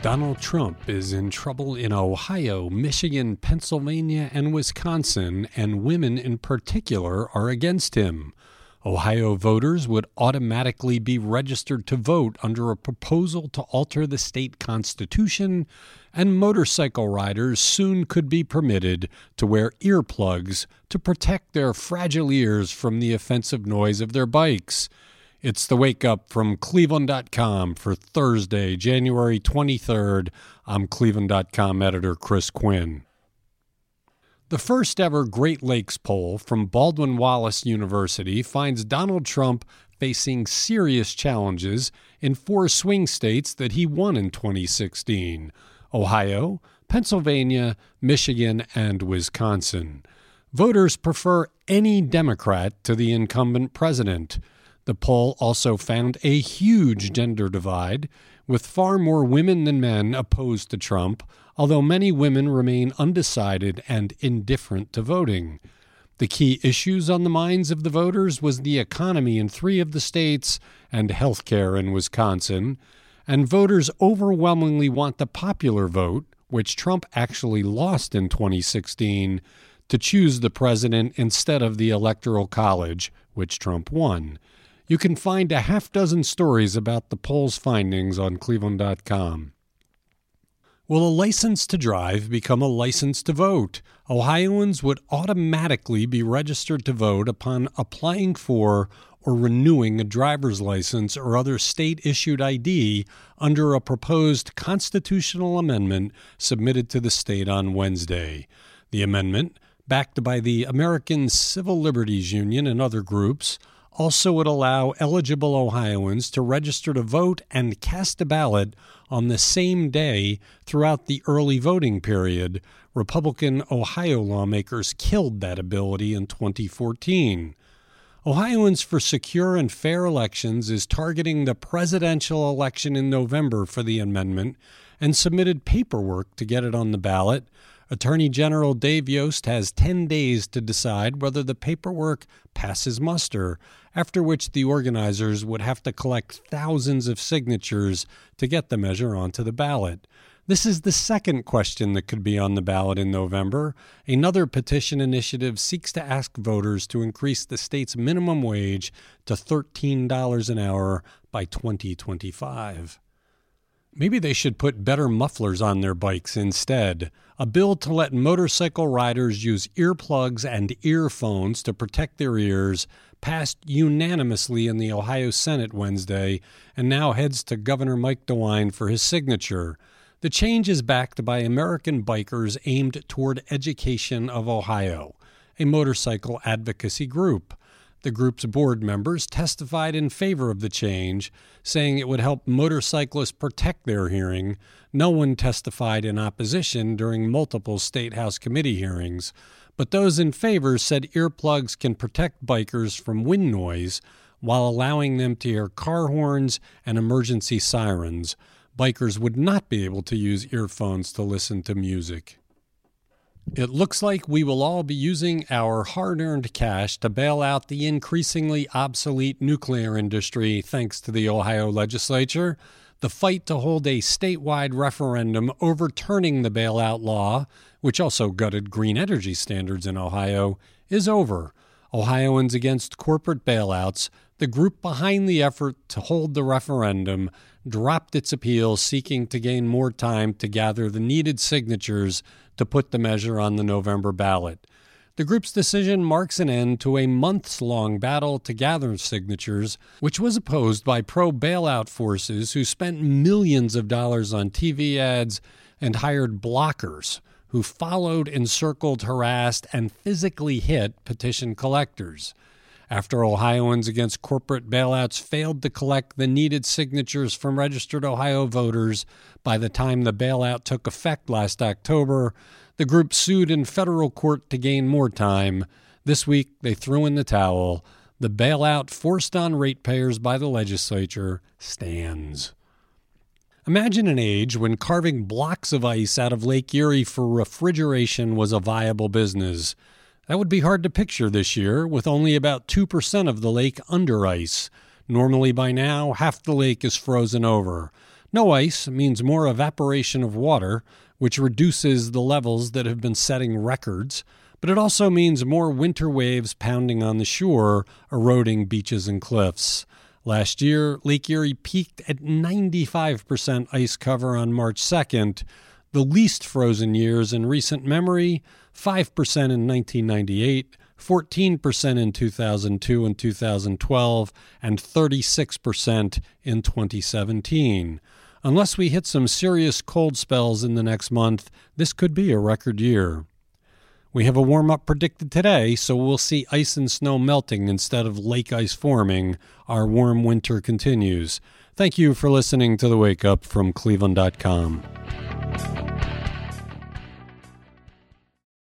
Donald Trump is in trouble in Ohio, Michigan, Pennsylvania, and Wisconsin, and women in particular are against him. Ohio voters would automatically be registered to vote under a proposal to alter the state constitution, and motorcycle riders soon could be permitted to wear earplugs to protect their fragile ears from the offensive noise of their bikes. It's the wake up from cleveland.com for Thursday, January 23rd. I'm cleveland.com editor Chris Quinn. The first ever Great Lakes poll from Baldwin Wallace University finds Donald Trump facing serious challenges in four swing states that he won in 2016 Ohio, Pennsylvania, Michigan, and Wisconsin. Voters prefer any Democrat to the incumbent president. The poll also found a huge gender divide, with far more women than men opposed to Trump, although many women remain undecided and indifferent to voting. The key issues on the minds of the voters was the economy in three of the states and health care in Wisconsin, and voters overwhelmingly want the popular vote, which Trump actually lost in 2016, to choose the president instead of the Electoral College, which Trump won. You can find a half dozen stories about the poll's findings on cleveland.com. Will a license to drive become a license to vote? Ohioans would automatically be registered to vote upon applying for or renewing a driver's license or other state issued ID under a proposed constitutional amendment submitted to the state on Wednesday. The amendment, backed by the American Civil Liberties Union and other groups, also would allow eligible Ohioans to register to vote and cast a ballot on the same day throughout the early voting period. Republican Ohio lawmakers killed that ability in 2014. Ohioans for Secure and Fair Elections is targeting the presidential election in November for the amendment and submitted paperwork to get it on the ballot. Attorney General Dave Yost has 10 days to decide whether the paperwork passes muster, after which the organizers would have to collect thousands of signatures to get the measure onto the ballot. This is the second question that could be on the ballot in November. Another petition initiative seeks to ask voters to increase the state's minimum wage to $13 an hour by 2025. Maybe they should put better mufflers on their bikes instead. A bill to let motorcycle riders use earplugs and earphones to protect their ears passed unanimously in the Ohio Senate Wednesday and now heads to Governor Mike DeWine for his signature. The change is backed by American Bikers aimed toward education of Ohio, a motorcycle advocacy group. The group's board members testified in favor of the change, saying it would help motorcyclists protect their hearing. No one testified in opposition during multiple State House committee hearings, but those in favor said earplugs can protect bikers from wind noise while allowing them to hear car horns and emergency sirens. Bikers would not be able to use earphones to listen to music. It looks like we will all be using our hard earned cash to bail out the increasingly obsolete nuclear industry, thanks to the Ohio legislature. The fight to hold a statewide referendum overturning the bailout law, which also gutted green energy standards in Ohio, is over. Ohioans Against Corporate Bailouts, the group behind the effort to hold the referendum, dropped its appeal seeking to gain more time to gather the needed signatures to put the measure on the November ballot. The group's decision marks an end to a months long battle to gather signatures, which was opposed by pro bailout forces who spent millions of dollars on TV ads and hired blockers who followed, encircled, harassed, and physically hit petition collectors. After Ohioans Against Corporate Bailouts failed to collect the needed signatures from registered Ohio voters by the time the bailout took effect last October, the group sued in federal court to gain more time. This week, they threw in the towel. The bailout forced on ratepayers by the legislature stands. Imagine an age when carving blocks of ice out of Lake Erie for refrigeration was a viable business. That would be hard to picture this year, with only about 2% of the lake under ice. Normally, by now, half the lake is frozen over. No ice means more evaporation of water, which reduces the levels that have been setting records, but it also means more winter waves pounding on the shore, eroding beaches and cliffs. Last year, Lake Erie peaked at 95% ice cover on March 2nd, the least frozen years in recent memory 5% in 1998, 14% in 2002 and 2012, and 36% in 2017. Unless we hit some serious cold spells in the next month, this could be a record year. We have a warm up predicted today, so we'll see ice and snow melting instead of lake ice forming. Our warm winter continues. Thank you for listening to the Wake Up from Cleveland.com.